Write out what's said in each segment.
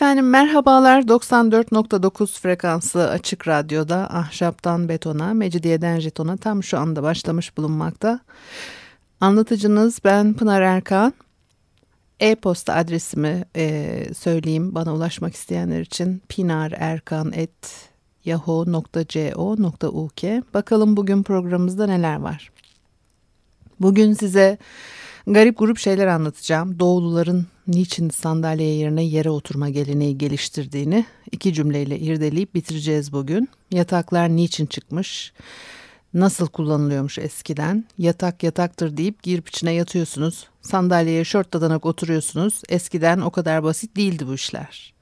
Efendim merhabalar 94.9 frekanslı açık radyoda ahşaptan betona, mecidiyeden jetona tam şu anda başlamış bulunmakta. Anlatıcınız ben Pınar Erkan. E-posta adresimi e, söyleyeyim bana ulaşmak isteyenler için pinarerkan.yahoo.co.uk Bakalım bugün programımızda neler var. Bugün size garip grup şeyler anlatacağım. Doğuluların niçin sandalye yerine yere oturma geleneği geliştirdiğini iki cümleyle irdeleyip bitireceğiz bugün. Yataklar niçin çıkmış? Nasıl kullanılıyormuş eskiden? Yatak yataktır deyip girip içine yatıyorsunuz. Sandalyeye şort dadanak oturuyorsunuz. Eskiden o kadar basit değildi bu işler.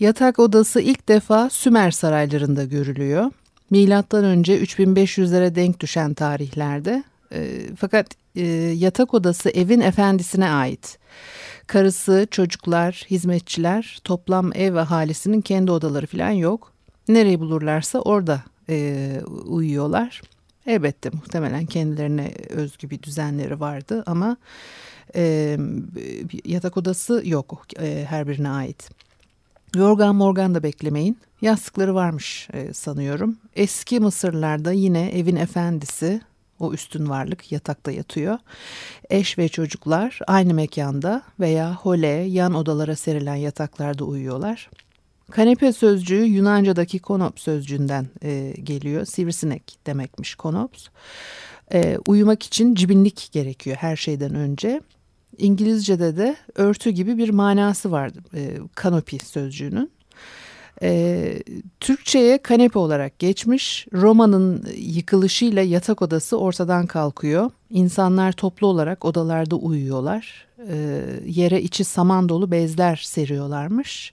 Yatak odası ilk defa Sümer saraylarında görülüyor. Milattan önce 3500'lere denk düşen tarihlerde. E, fakat e, yatak odası evin efendisine ait. Karısı, çocuklar, hizmetçiler, toplam ev ahalisinin kendi odaları falan yok. Nereyi bulurlarsa orada e, uyuyorlar. Elbette muhtemelen kendilerine özgü bir düzenleri vardı ama e, yatak odası yok e, her birine ait. Yorgan morgan da beklemeyin. Yastıkları varmış e, sanıyorum. Eski Mısırlarda yine evin efendisi o üstün varlık yatakta yatıyor. Eş ve çocuklar aynı mekanda veya hole yan odalara serilen yataklarda uyuyorlar. Kanepe sözcüğü Yunanca'daki konops sözcüğünden e, geliyor. Sivrisinek demekmiş konops. E, uyumak için cibinlik gerekiyor her şeyden önce. İngilizce'de de örtü gibi bir manası vardı e, kanopi sözcüğünün. E, Türkçe'ye kanepe olarak geçmiş. Roma'nın yıkılışıyla yatak odası ortadan kalkıyor. İnsanlar toplu olarak odalarda uyuyorlar. E, yere içi saman dolu bezler seriyorlarmış.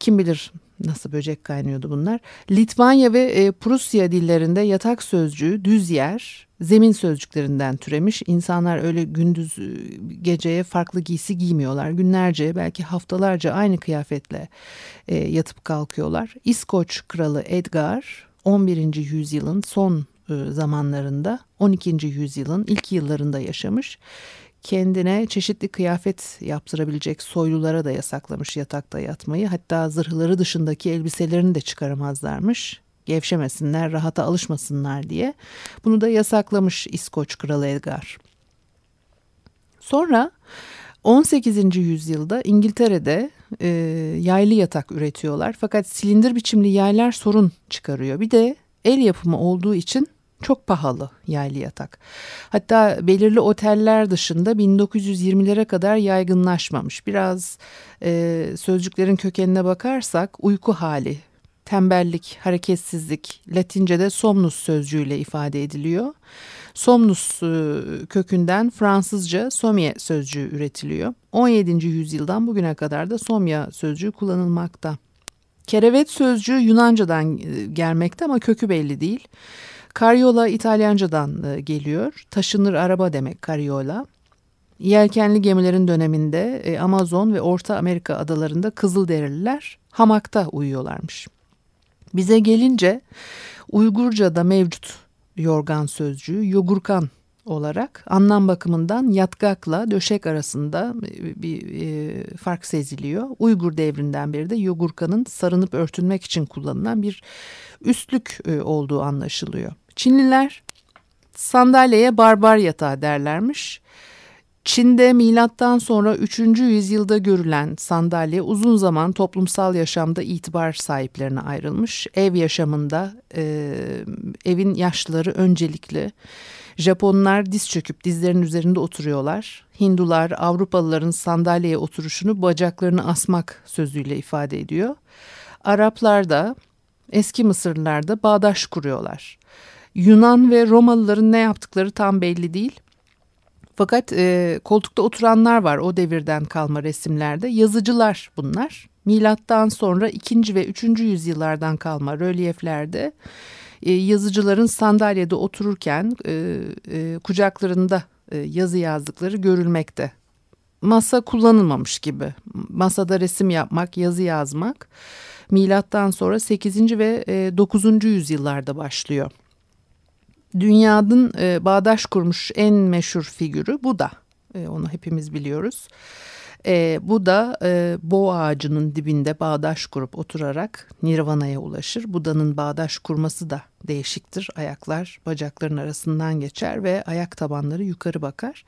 Kim bilir nasıl böcek kaynıyordu bunlar. Litvanya ve e, Prusya dillerinde yatak sözcüğü düz yer, zemin sözcüklerinden türemiş. İnsanlar öyle gündüz e, geceye farklı giysi giymiyorlar. Günlerce belki haftalarca aynı kıyafetle e, yatıp kalkıyorlar. İskoç kralı Edgar 11. yüzyılın son e, zamanlarında 12. yüzyılın ilk yıllarında yaşamış kendine çeşitli kıyafet yaptırabilecek soylulara da yasaklamış yatakta yatmayı. Hatta zırhları dışındaki elbiselerini de çıkaramazlarmış. Gevşemesinler, rahata alışmasınlar diye. Bunu da yasaklamış İskoç Kralı Edgar. Sonra 18. yüzyılda İngiltere'de e, yaylı yatak üretiyorlar. Fakat silindir biçimli yaylar sorun çıkarıyor. Bir de el yapımı olduğu için çok pahalı yaylı yatak. Hatta belirli oteller dışında 1920'lere kadar yaygınlaşmamış. Biraz e, sözcüklerin kökenine bakarsak uyku hali, tembellik, hareketsizlik Latince'de somnus sözcüğüyle ifade ediliyor. Somnus e, kökünden Fransızca somye sözcüğü üretiliyor. 17. yüzyıldan bugüne kadar da somya sözcüğü kullanılmakta. Kerevet sözcüğü Yunanca'dan e, gelmekte ama kökü belli değil. Karyola İtalyancadan e, geliyor. Taşınır araba demek karyola. Yelkenli gemilerin döneminde e, Amazon ve Orta Amerika adalarında Kızılderililer hamakta uyuyorlarmış. Bize gelince Uygurca'da mevcut yorgan sözcüğü yogurkan olarak anlam bakımından yatkakla döşek arasında bir e, fark seziliyor. Uygur devrinden beri de yogurkanın sarınıp örtünmek için kullanılan bir üstlük e, olduğu anlaşılıyor. Çinliler sandalyeye barbar yatağı derlermiş. Çin'de milattan sonra 3. yüzyılda görülen sandalye uzun zaman toplumsal yaşamda itibar sahiplerine ayrılmış. Ev yaşamında e, evin yaşlıları öncelikli. Japonlar diz çöküp dizlerinin üzerinde oturuyorlar. Hindular Avrupalıların sandalyeye oturuşunu bacaklarını asmak sözüyle ifade ediyor. Araplar da eski Mısırlılar da bağdaş kuruyorlar. Yunan ve Romalıların ne yaptıkları tam belli değil. Fakat e, koltukta oturanlar var o devirden kalma resimlerde. Yazıcılar bunlar. Milattan sonra 2. ve 3. yüzyıllardan kalma rölyeflerde e, yazıcıların sandalyede otururken e, e, kucaklarında e, yazı yazdıkları görülmekte. Masa kullanılmamış gibi. Masada resim yapmak, yazı yazmak milattan sonra 8. ve e, 9. yüzyıllarda başlıyor. Dünyanın e, bağdaş kurmuş en meşhur figürü Buda. E, onu hepimiz biliyoruz. E, bu da e, bo ağacının dibinde bağdaş kurup oturarak Nirvana'ya ulaşır. Buda'nın bağdaş kurması da değişiktir. Ayaklar bacakların arasından geçer ve ayak tabanları yukarı bakar.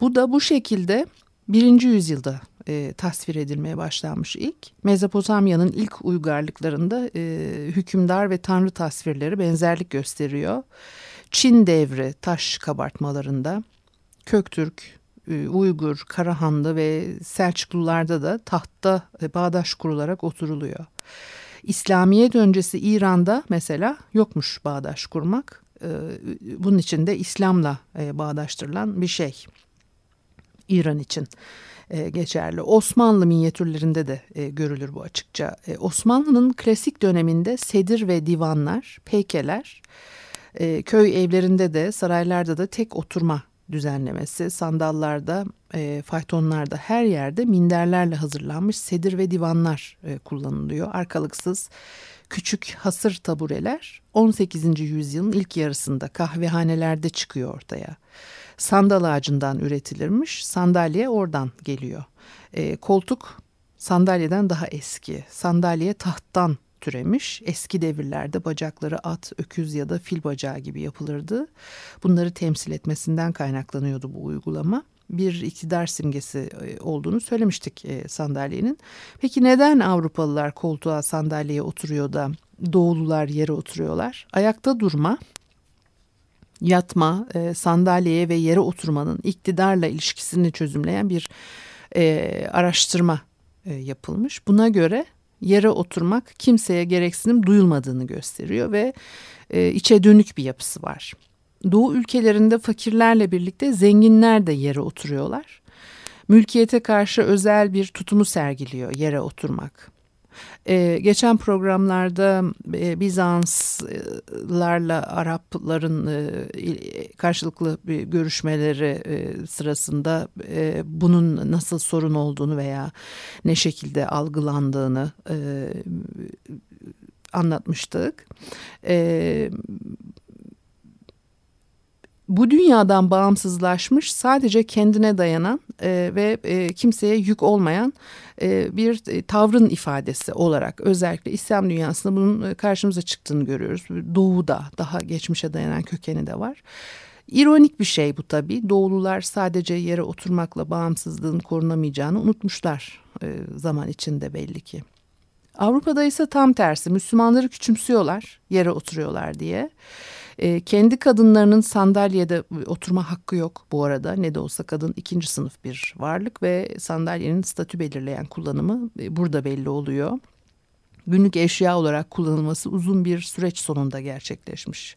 Bu da bu şekilde birinci yüzyılda e, tasvir edilmeye başlanmış ilk. Mezopotamya'nın ilk uygarlıklarında e, hükümdar ve tanrı tasvirleri benzerlik gösteriyor. Çin devri taş kabartmalarında, Köktürk, Uygur, Karahanlı ve Selçuklularda da tahtta e, bağdaş kurularak oturuluyor. İslamiyet öncesi İran'da mesela yokmuş bağdaş kurmak. E, bunun için de İslam'la bağdaştırılan bir şey. İran için geçerli. Osmanlı minyatürlerinde de görülür bu açıkça. Osmanlı'nın klasik döneminde sedir ve divanlar, peykeler, köy evlerinde de saraylarda da tek oturma düzenlemesi, sandallarda, e, faytonlarda her yerde minderlerle hazırlanmış sedir ve divanlar e, kullanılıyor. Arkalıksız küçük hasır tabureler 18. yüzyılın ilk yarısında kahvehanelerde çıkıyor ortaya. Sandal ağacından üretilirmiş, sandalye oradan geliyor. E, koltuk sandalyeden daha eski, sandalye tahttan türemiş. Eski devirlerde bacakları at, öküz ya da fil bacağı gibi yapılırdı. Bunları temsil etmesinden kaynaklanıyordu bu uygulama bir iktidar simgesi e, olduğunu söylemiştik e, sandalyenin. Peki neden Avrupalılar koltuğa sandalyeye oturuyor da doğulular yere oturuyorlar? Ayakta durma, yatma, e, sandalyeye ve yere oturmanın iktidarla ilişkisini çözümleyen bir araştırma yapılmış. Buna göre yere oturmak kimseye gereksinim duyulmadığını gösteriyor ve e, içe dönük bir yapısı var. Doğu ülkelerinde fakirlerle birlikte zenginler de yere oturuyorlar. Mülkiyete karşı özel bir tutumu sergiliyor yere oturmak. Ee, geçen programlarda e, Bizanslarla Arapların e, karşılıklı bir görüşmeleri e, sırasında e, bunun nasıl sorun olduğunu veya ne şekilde algılandığını e, anlatmıştık. E, bu dünyadan bağımsızlaşmış sadece kendine dayanan e, ve e, kimseye yük olmayan e, bir e, tavrın ifadesi olarak özellikle İslam dünyasında bunun e, karşımıza çıktığını görüyoruz. Doğuda daha geçmişe dayanan kökeni de var. İronik bir şey bu tabii. Doğulular sadece yere oturmakla bağımsızlığın korunamayacağını unutmuşlar e, zaman içinde belli ki. Avrupa'da ise tam tersi Müslümanları küçümsüyorlar yere oturuyorlar diye. E, kendi kadınlarının sandalyede oturma hakkı yok bu arada. Ne de olsa kadın ikinci sınıf bir varlık ve sandalyenin statü belirleyen kullanımı e, burada belli oluyor. Günlük eşya olarak kullanılması uzun bir süreç sonunda gerçekleşmiş.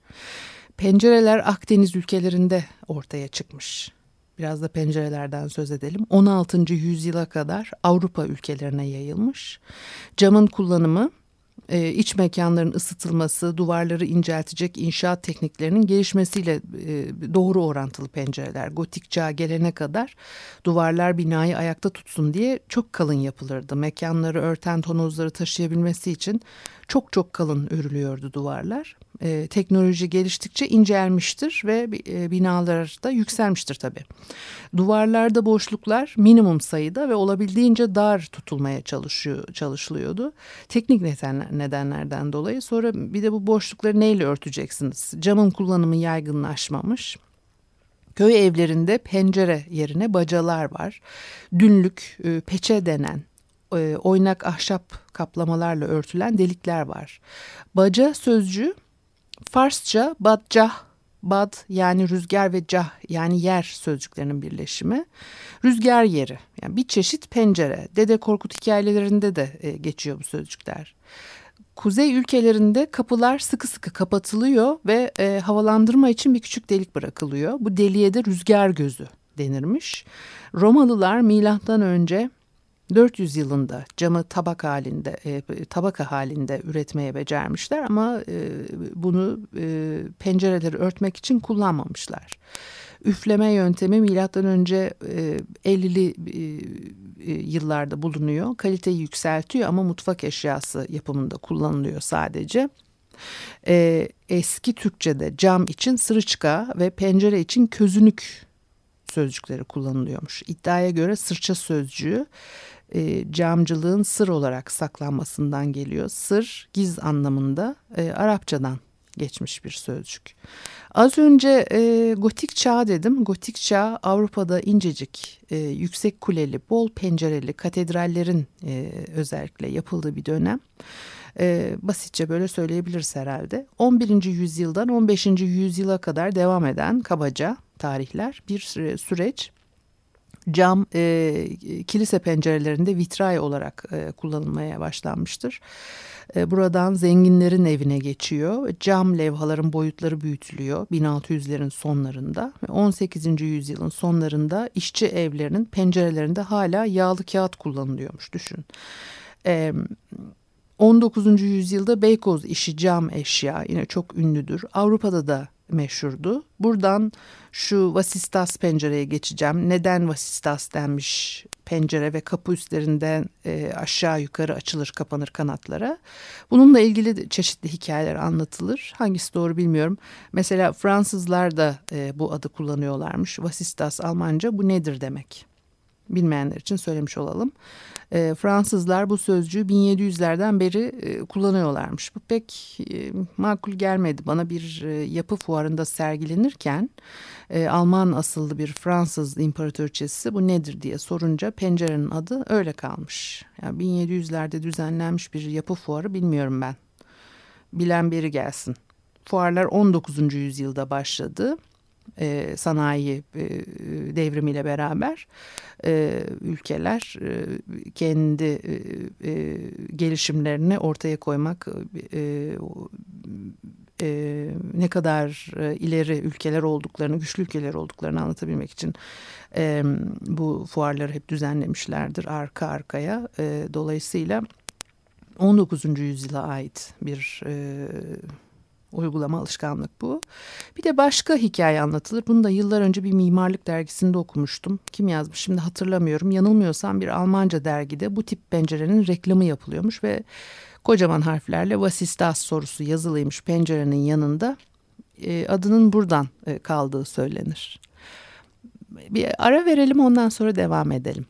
Pencereler Akdeniz ülkelerinde ortaya çıkmış. Biraz da pencerelerden söz edelim. 16. yüzyıla kadar Avrupa ülkelerine yayılmış. Camın kullanımı e, iç mekanların ısıtılması, duvarları inceltecek inşaat tekniklerinin gelişmesiyle e, doğru orantılı pencereler. Gotik çağa gelene kadar duvarlar binayı ayakta tutsun diye çok kalın yapılırdı. Mekanları örten tonozları taşıyabilmesi için çok çok kalın örülüyordu duvarlar. E, teknoloji geliştikçe incelmiştir ve e, binalar da yükselmiştir tabii. Duvarlarda boşluklar minimum sayıda ve olabildiğince dar tutulmaya çalışıyor, çalışılıyordu. Teknik nedenler, nedenlerden dolayı sonra bir de bu boşlukları neyle örteceksiniz? Camın kullanımı yaygınlaşmamış. Köy evlerinde pencere yerine bacalar var. Dünlük, e, peçe denen e, oynak ahşap kaplamalarla örtülen delikler var. Baca sözcüğü Farsça badcah, bad yani rüzgar ve cah yani yer sözcüklerinin birleşimi. Rüzgar yeri yani bir çeşit pencere. Dede Korkut hikayelerinde de e, geçiyor bu sözcükler. Kuzey ülkelerinde kapılar sıkı sıkı kapatılıyor ve e, havalandırma için bir küçük delik bırakılıyor. Bu deliğe de rüzgar gözü denirmiş. Romalılar milattan önce 400 yılında camı tabak halinde, e, tabaka halinde üretmeye becermişler ama e, bunu e, pencereleri örtmek için kullanmamışlar. Üfleme yöntemi milattan önce e, 50'li e, yıllarda bulunuyor. Kaliteyi yükseltiyor ama mutfak eşyası yapımında kullanılıyor sadece. Eski Türkçe'de cam için sırıçka ve pencere için közünük sözcükleri kullanılıyormuş. İddiaya göre sırça sözcüğü e, camcılığın sır olarak saklanmasından geliyor. Sır, giz anlamında e, Arapçadan geçmiş bir sözcük. Az önce e, gotik çağ dedim. Gotik çağ Avrupa'da incecik, e, yüksek kuleli, bol pencereli katedrallerin e, özellikle yapıldığı bir dönem. E, basitçe böyle söyleyebiliriz herhalde. 11. yüzyıldan 15. yüzyıla kadar devam eden kabaca tarihler bir süreç cam e, kilise pencerelerinde vitray olarak e, kullanılmaya başlanmıştır. E, buradan zenginlerin evine geçiyor. Cam levhaların boyutları büyütülüyor 1600'lerin sonlarında. 18. yüzyılın sonlarında işçi evlerinin pencerelerinde hala yağlı kağıt kullanılıyormuş düşün. E, 19. yüzyılda Beykoz işi cam eşya yine çok ünlüdür. Avrupa'da da meşhurdu. Buradan şu vasistas pencereye geçeceğim. Neden vasistas denmiş pencere ve kapı üstlerinden e, aşağı yukarı açılır kapanır kanatlara. Bununla ilgili çeşitli hikayeler anlatılır. Hangisi doğru bilmiyorum. Mesela Fransızlar da e, bu adı kullanıyorlarmış. Vasistas Almanca bu nedir demek? Bilmeyenler için söylemiş olalım. E, Fransızlar bu sözcüğü 1700'lerden beri e, kullanıyorlarmış. Bu pek e, makul gelmedi bana bir e, yapı fuarında sergilenirken e, Alman asıllı bir Fransız imparatorçesi bu nedir diye sorunca pencerenin adı öyle kalmış. Yani 1700'lerde düzenlenmiş bir yapı fuarı bilmiyorum ben. Bilen biri gelsin. Fuarlar 19. yüzyılda başladı e, sanayi e, devrimiyle beraber e, ülkeler e, kendi e, e, gelişimlerini ortaya koymak e, e, ne kadar e, ileri ülkeler olduklarını, güçlü ülkeler olduklarını anlatabilmek için e, bu fuarları hep düzenlemişlerdir arka arkaya. E, dolayısıyla 19. yüzyıla ait bir e, uygulama alışkanlık bu. Bir de başka hikaye anlatılır. Bunu da yıllar önce bir mimarlık dergisinde okumuştum. Kim yazmış şimdi hatırlamıyorum. Yanılmıyorsam bir Almanca dergide bu tip pencerenin reklamı yapılıyormuş ve kocaman harflerle vasistas sorusu yazılıymış pencerenin yanında. E, adının buradan e, kaldığı söylenir. Bir ara verelim ondan sonra devam edelim.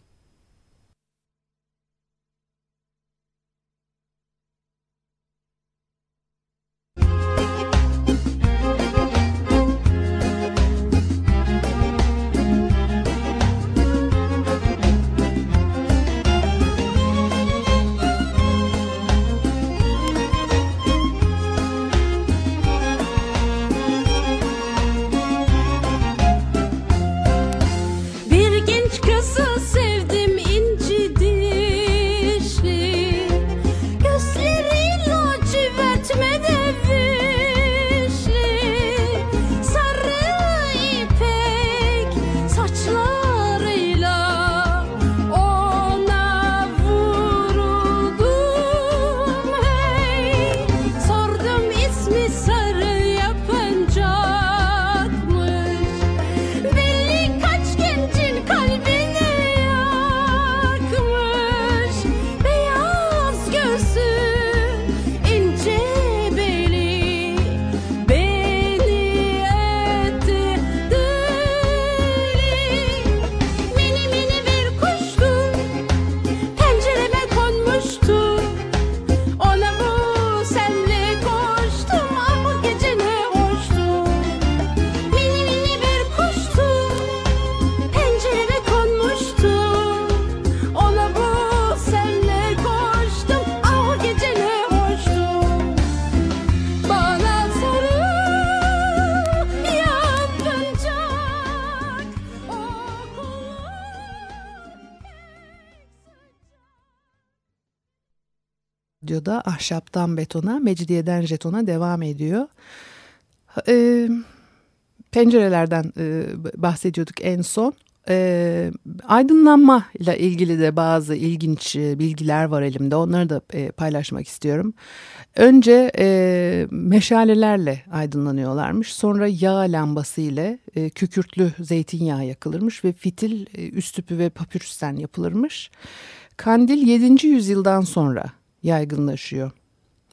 Radyo'da ahşaptan betona, mecidiyeden jetona devam ediyor. E, pencerelerden e, bahsediyorduk en son. e, aydınlanma ile ilgili de bazı ilginç e, bilgiler var elimde. Onları da e, paylaşmak istiyorum. Önce e, meşalelerle aydınlanıyorlarmış. Sonra yağ lambası ile e, kükürtlü zeytinyağı yakılırmış ve fitil e, üstüpü ve papürüsten yapılırmış. Kandil 7. yüzyıldan sonra yaygınlaşıyor.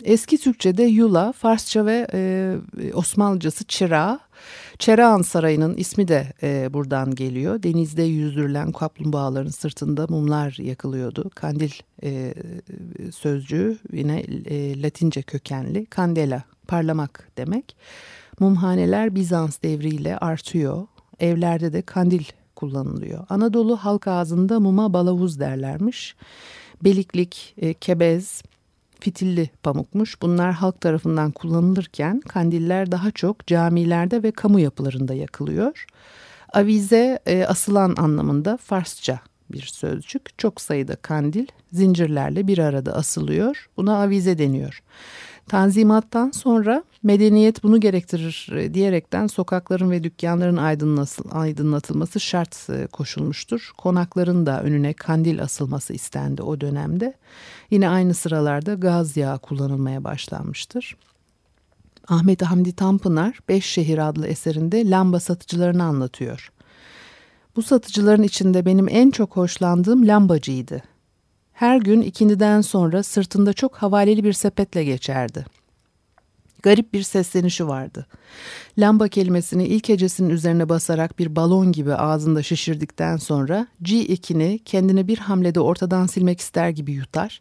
Eski Türkçe'de yula, Farsça ve e, Osmanlıcası çırağı. Çerağan Sarayı'nın ismi de e, buradan geliyor. Denizde yüzdürülen kaplumbağaların sırtında mumlar yakılıyordu. Kandil e, sözcüğü yine e, Latince kökenli. Candela, parlamak demek. Mumhaneler Bizans devriyle artıyor. Evlerde de kandil kullanılıyor. Anadolu halk ağzında muma balavuz derlermiş. Beliklik, e, kebez, fitilli pamukmuş. Bunlar halk tarafından kullanılırken kandiller daha çok camilerde ve kamu yapılarında yakılıyor. Avize e, asılan anlamında Farsça bir sözcük. Çok sayıda kandil zincirlerle bir arada asılıyor. Buna avize deniyor. Tanzimattan sonra medeniyet bunu gerektirir e, diyerekten sokakların ve dükkanların aydınlatılması şart e, koşulmuştur. Konakların da önüne kandil asılması istendi o dönemde. Yine aynı sıralarda gaz yağı kullanılmaya başlanmıştır. Ahmet Hamdi Tanpınar Beş Şehir adlı eserinde lamba satıcılarını anlatıyor. Bu satıcıların içinde benim en çok hoşlandığım lambacıydı. Her gün ikindiden sonra sırtında çok havaleli bir sepetle geçerdi. Garip bir seslenişi vardı. Lamba kelimesini ilk hecesinin üzerine basarak bir balon gibi ağzında şişirdikten sonra G2'ni kendine bir hamlede ortadan silmek ister gibi yutar.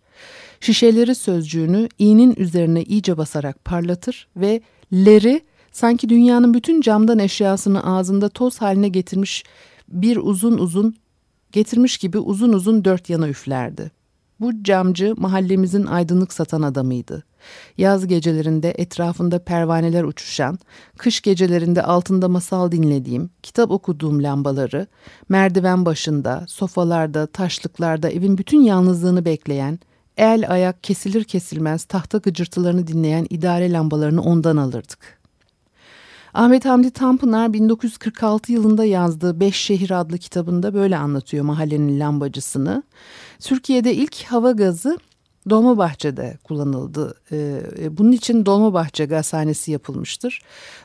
Şişeleri sözcüğünü i'nin üzerine iyice basarak parlatır ve leri sanki dünyanın bütün camdan eşyasını ağzında toz haline getirmiş bir uzun uzun getirmiş gibi uzun uzun dört yana üflerdi. Bu camcı mahallemizin aydınlık satan adamıydı. Yaz gecelerinde etrafında pervaneler uçuşan, kış gecelerinde altında masal dinlediğim, kitap okuduğum lambaları, merdiven başında, sofalarda, taşlıklarda evin bütün yalnızlığını bekleyen, el ayak kesilir kesilmez tahta gıcırtılarını dinleyen idare lambalarını ondan alırdık. Ahmet Hamdi Tanpınar 1946 yılında yazdığı Beş Şehir adlı kitabında böyle anlatıyor mahallenin lambacısını. Türkiye'de ilk hava gazı Dolmabahçe'de kullanıldı. Ee, bunun için Dolmabahçe gazhanesi yapılmıştır.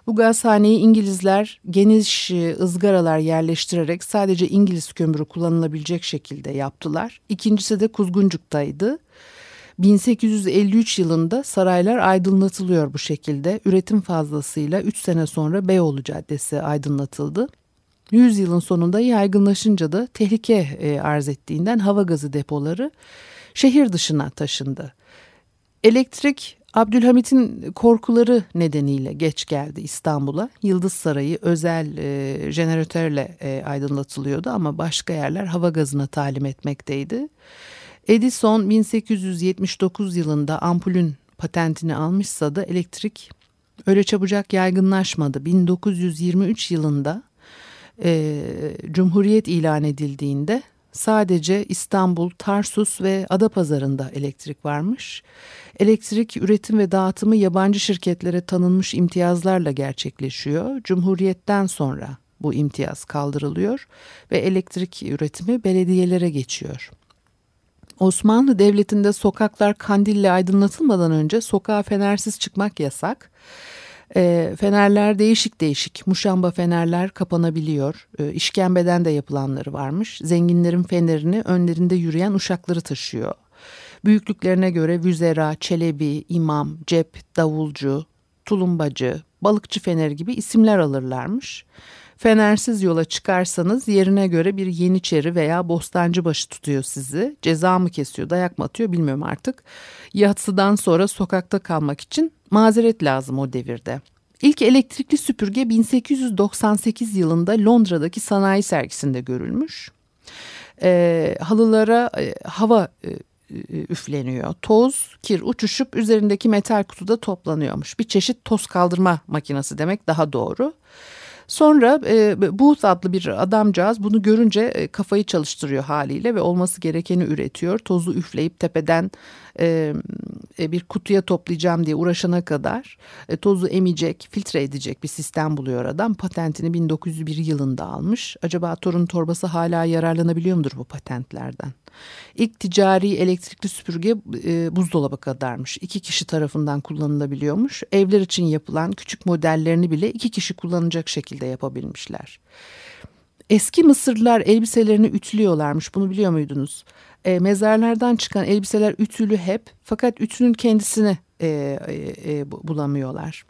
Bu gazhaneyi İngilizler geniş e, ızgaralar yerleştirerek sadece İngiliz kömürü kullanılabilecek şekilde yaptılar. İkincisi de Kuzguncuk'taydı. 1853 yılında saraylar aydınlatılıyor bu şekilde. Üretim fazlasıyla 3 sene sonra Beyoğlu Caddesi aydınlatıldı. 100 yılın sonunda yaygınlaşınca da tehlike e, arz ettiğinden hava gazı depoları şehir dışına taşındı. Elektrik Abdülhamit'in korkuları nedeniyle geç geldi İstanbul'a. Yıldız Sarayı özel e, jeneratörle e, aydınlatılıyordu ama başka yerler hava gazına talim etmekteydi. Edison 1879 yılında ampulün patentini almışsa da elektrik öyle çabucak yaygınlaşmadı. 1923 yılında e, Cumhuriyet ilan edildiğinde sadece İstanbul, Tarsus ve Adapazarı'nda elektrik varmış. Elektrik üretim ve dağıtımı yabancı şirketlere tanınmış imtiyazlarla gerçekleşiyor. Cumhuriyetten sonra bu imtiyaz kaldırılıyor ve elektrik üretimi belediyelere geçiyor. Osmanlı Devleti'nde sokaklar kandille aydınlatılmadan önce sokağa fenersiz çıkmak yasak. E, fenerler değişik değişik. Muşamba fenerler kapanabiliyor. E, işkembeden de yapılanları varmış. Zenginlerin fenerini önlerinde yürüyen uşakları taşıyor. Büyüklüklerine göre vüzera, çelebi, imam, cep, davulcu, tulumbacı, balıkçı feneri gibi isimler alırlarmış. Fenersiz yola çıkarsanız yerine göre bir Yeniçeri veya Bostancıbaşı tutuyor sizi. Ceza mı kesiyor, dayak mı atıyor bilmiyorum artık. Yatsıdan sonra sokakta kalmak için mazeret lazım o devirde. İlk elektrikli süpürge 1898 yılında Londra'daki sanayi sergisinde görülmüş. E, halılara e, hava e, üfleniyor. Toz, kir uçuşup üzerindeki metal kutuda toplanıyormuş. Bir çeşit toz kaldırma makinesi demek daha doğru. Sonra e, Booth adlı bir adamcağız bunu görünce e, kafayı çalıştırıyor haliyle ve olması gerekeni üretiyor. Tozu üfleyip tepeden e, e, bir kutuya toplayacağım diye uğraşana kadar e, tozu emecek, filtre edecek bir sistem buluyor adam. Patentini 1901 yılında almış. Acaba torun torbası hala yararlanabiliyor mudur bu patentlerden? İlk ticari elektrikli süpürge e, buzdolabı kadarmış. İki kişi tarafından kullanılabiliyormuş. Evler için yapılan küçük modellerini bile iki kişi kullanacak şekilde yapabilmişler. Eski Mısırlılar elbiselerini ütülüyorlarmış. Bunu biliyor muydunuz? E, mezarlardan çıkan elbiseler ütülü hep fakat ütünün kendisini e, e, e, bulamıyorlar.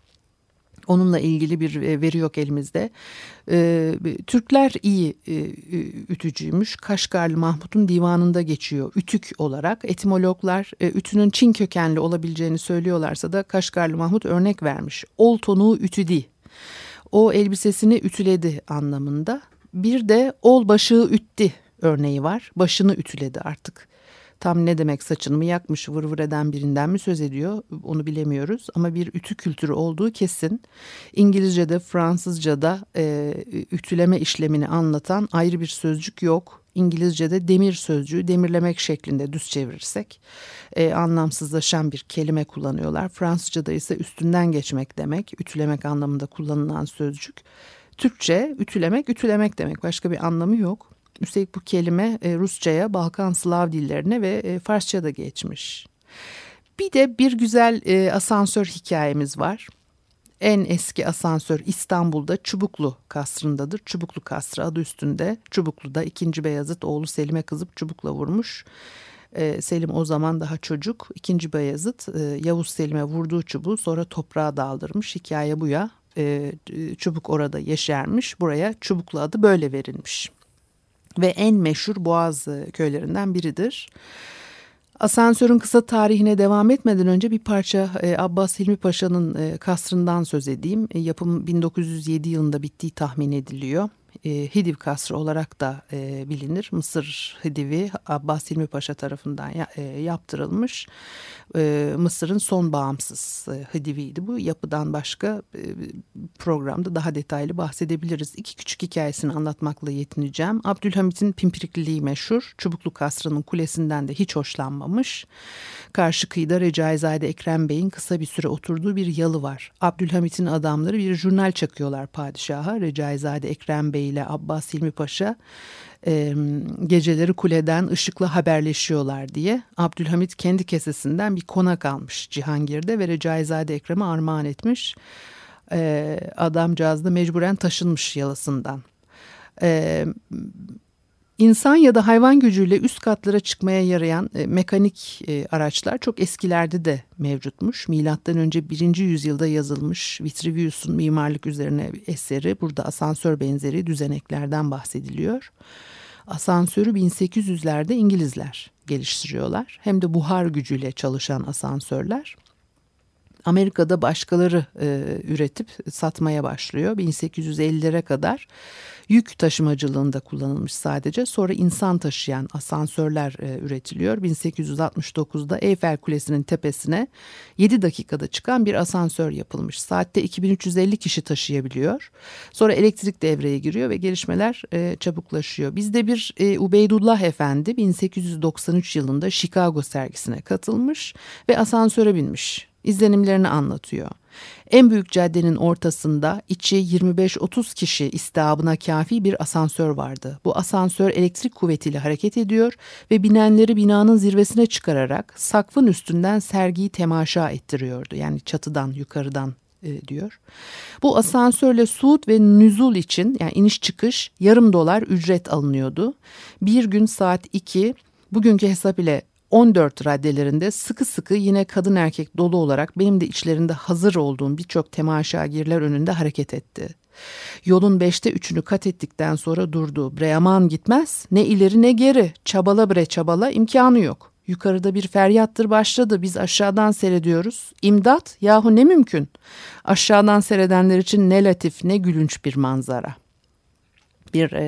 Onunla ilgili bir e, veri yok elimizde. E, Türkler iyi e, ütücüymüş. Kaşgarlı Mahmut'un divanında geçiyor ütük olarak. Etimologlar e, ütünün Çin kökenli olabileceğini söylüyorlarsa da Kaşgarlı Mahmut örnek vermiş. Ol tonuğu ütüdi. O elbisesini ütüledi anlamında. Bir de ol başığı ütti örneği var. Başını ütüledi artık. Tam ne demek saçını mı yakmış vır vır eden birinden mi söz ediyor onu bilemiyoruz. Ama bir ütü kültürü olduğu kesin. İngilizce'de Fransızca'da e, ütüleme işlemini anlatan ayrı bir sözcük yok. İngilizce'de demir sözcüğü demirlemek şeklinde düz çevirirsek e, anlamsızlaşan bir kelime kullanıyorlar. Fransızca'da ise üstünden geçmek demek, ütülemek anlamında kullanılan sözcük. Türkçe ütülemek ütülemek demek başka bir anlamı yok. Üstelik bu kelime e, Rusça'ya, Balkan Slav dillerine ve e, Farsça'da geçmiş. Bir de bir güzel e, asansör hikayemiz var. En eski asansör İstanbul'da Çubuklu kasrındadır. Çubuklu kasrı adı üstünde. Çubuklu'da 2. Beyazıt oğlu Selim'e kızıp çubukla vurmuş. Ee, Selim o zaman daha çocuk. 2. Beyazıt e, Yavuz Selim'e vurduğu çubuğu sonra toprağa daldırmış. Hikaye bu ya. E, çubuk orada yeşermiş. Buraya Çubuklu adı böyle verilmiş ve en meşhur Boğaz köylerinden biridir. Asansörün kısa tarihine devam etmeden önce bir parça e, Abbas Hilmi Paşa'nın e, kasrından söz edeyim. E, yapım 1907 yılında bittiği tahmin ediliyor e, Hidiv Kasrı olarak da e, bilinir. Mısır Hidivi Abbas Hilmi Paşa tarafından ya, e, yaptırılmış. E, Mısır'ın son bağımsız e, Hidiviydi bu. Yapıdan başka e, programda daha detaylı bahsedebiliriz. İki küçük hikayesini anlatmakla yetineceğim. Abdülhamit'in pimpirikliliği meşhur. Çubuklu Kasrı'nın kulesinden de hiç hoşlanmamış. Karşı kıyıda Recaizade Ekrem Bey'in kısa bir süre oturduğu bir yalı var. Abdülhamit'in adamları bir jurnal çakıyorlar padişaha. Recaizade Ekrem Bey ile Abbas Hilmi Paşa e, geceleri kuleden ışıkla haberleşiyorlar diye Abdülhamit kendi kesesinden bir konak almış Cihangir'de ve Recaizade Ekrem'e armağan etmiş. E, adamcağız da mecburen taşınmış yalasından. E, İnsan ya da hayvan gücüyle üst katlara çıkmaya yarayan e, mekanik e, araçlar çok eskilerde de mevcutmuş. Milattan önce 1. yüzyılda yazılmış Vitruvius'un mimarlık üzerine eseri. Burada asansör benzeri düzeneklerden bahsediliyor. Asansörü 1800'lerde İngilizler geliştiriyorlar. Hem de buhar gücüyle çalışan asansörler. Amerika'da başkaları e, üretip satmaya başlıyor. 1850'lere kadar yük taşımacılığında kullanılmış sadece. Sonra insan taşıyan asansörler e, üretiliyor. 1869'da Eyfel Kulesi'nin tepesine 7 dakikada çıkan bir asansör yapılmış. Saatte 2350 kişi taşıyabiliyor. Sonra elektrik devreye giriyor ve gelişmeler e, çabuklaşıyor. Bizde bir e, Ubeydullah Efendi 1893 yılında Chicago sergisine katılmış ve asansöre binmiş izlenimlerini anlatıyor. En büyük caddenin ortasında içi 25-30 kişi istihabına kafi bir asansör vardı. Bu asansör elektrik kuvvetiyle hareket ediyor ve binenleri binanın zirvesine çıkararak sakfın üstünden sergiyi temaşa ettiriyordu. Yani çatıdan yukarıdan e, diyor. Bu asansörle suud ve nüzul için yani iniş çıkış yarım dolar ücret alınıyordu. Bir gün saat 2 bugünkü hesap ile 14 raddelerinde sıkı sıkı yine kadın erkek dolu olarak benim de içlerinde hazır olduğum birçok temaşagirler önünde hareket etti. Yolun beşte üçünü kat ettikten sonra durdu. Breyaman gitmez ne ileri ne geri çabala bre çabala imkanı yok. Yukarıda bir feryattır başladı biz aşağıdan seyrediyoruz. İmdat yahu ne mümkün. Aşağıdan seyredenler için ne latif ne gülünç bir manzara.'' Bir e,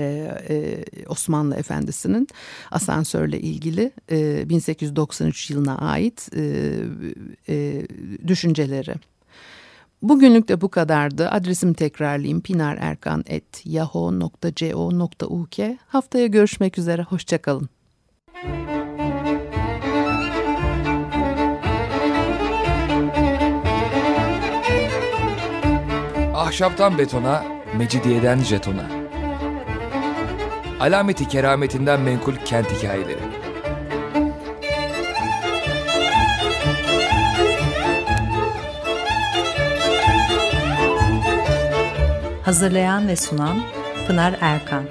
e, Osmanlı efendisinin asansörle ilgili e, 1893 yılına ait e, e, düşünceleri. Bugünlük de bu kadardı. Adresimi tekrarlayayım. pinarerkan.yahoo.co.uk Haftaya görüşmek üzere. Hoşçakalın. Ahşaptan betona, mecidiyeden jetona. Alameti kerametinden menkul kent hikayeleri. Hazırlayan ve sunan Pınar Erkan.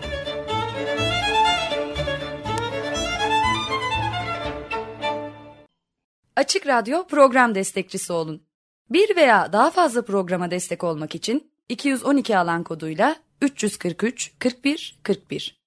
Açık Radyo program destekçisi olun. Bir veya daha fazla programa destek olmak için 212 alan koduyla 343 41 41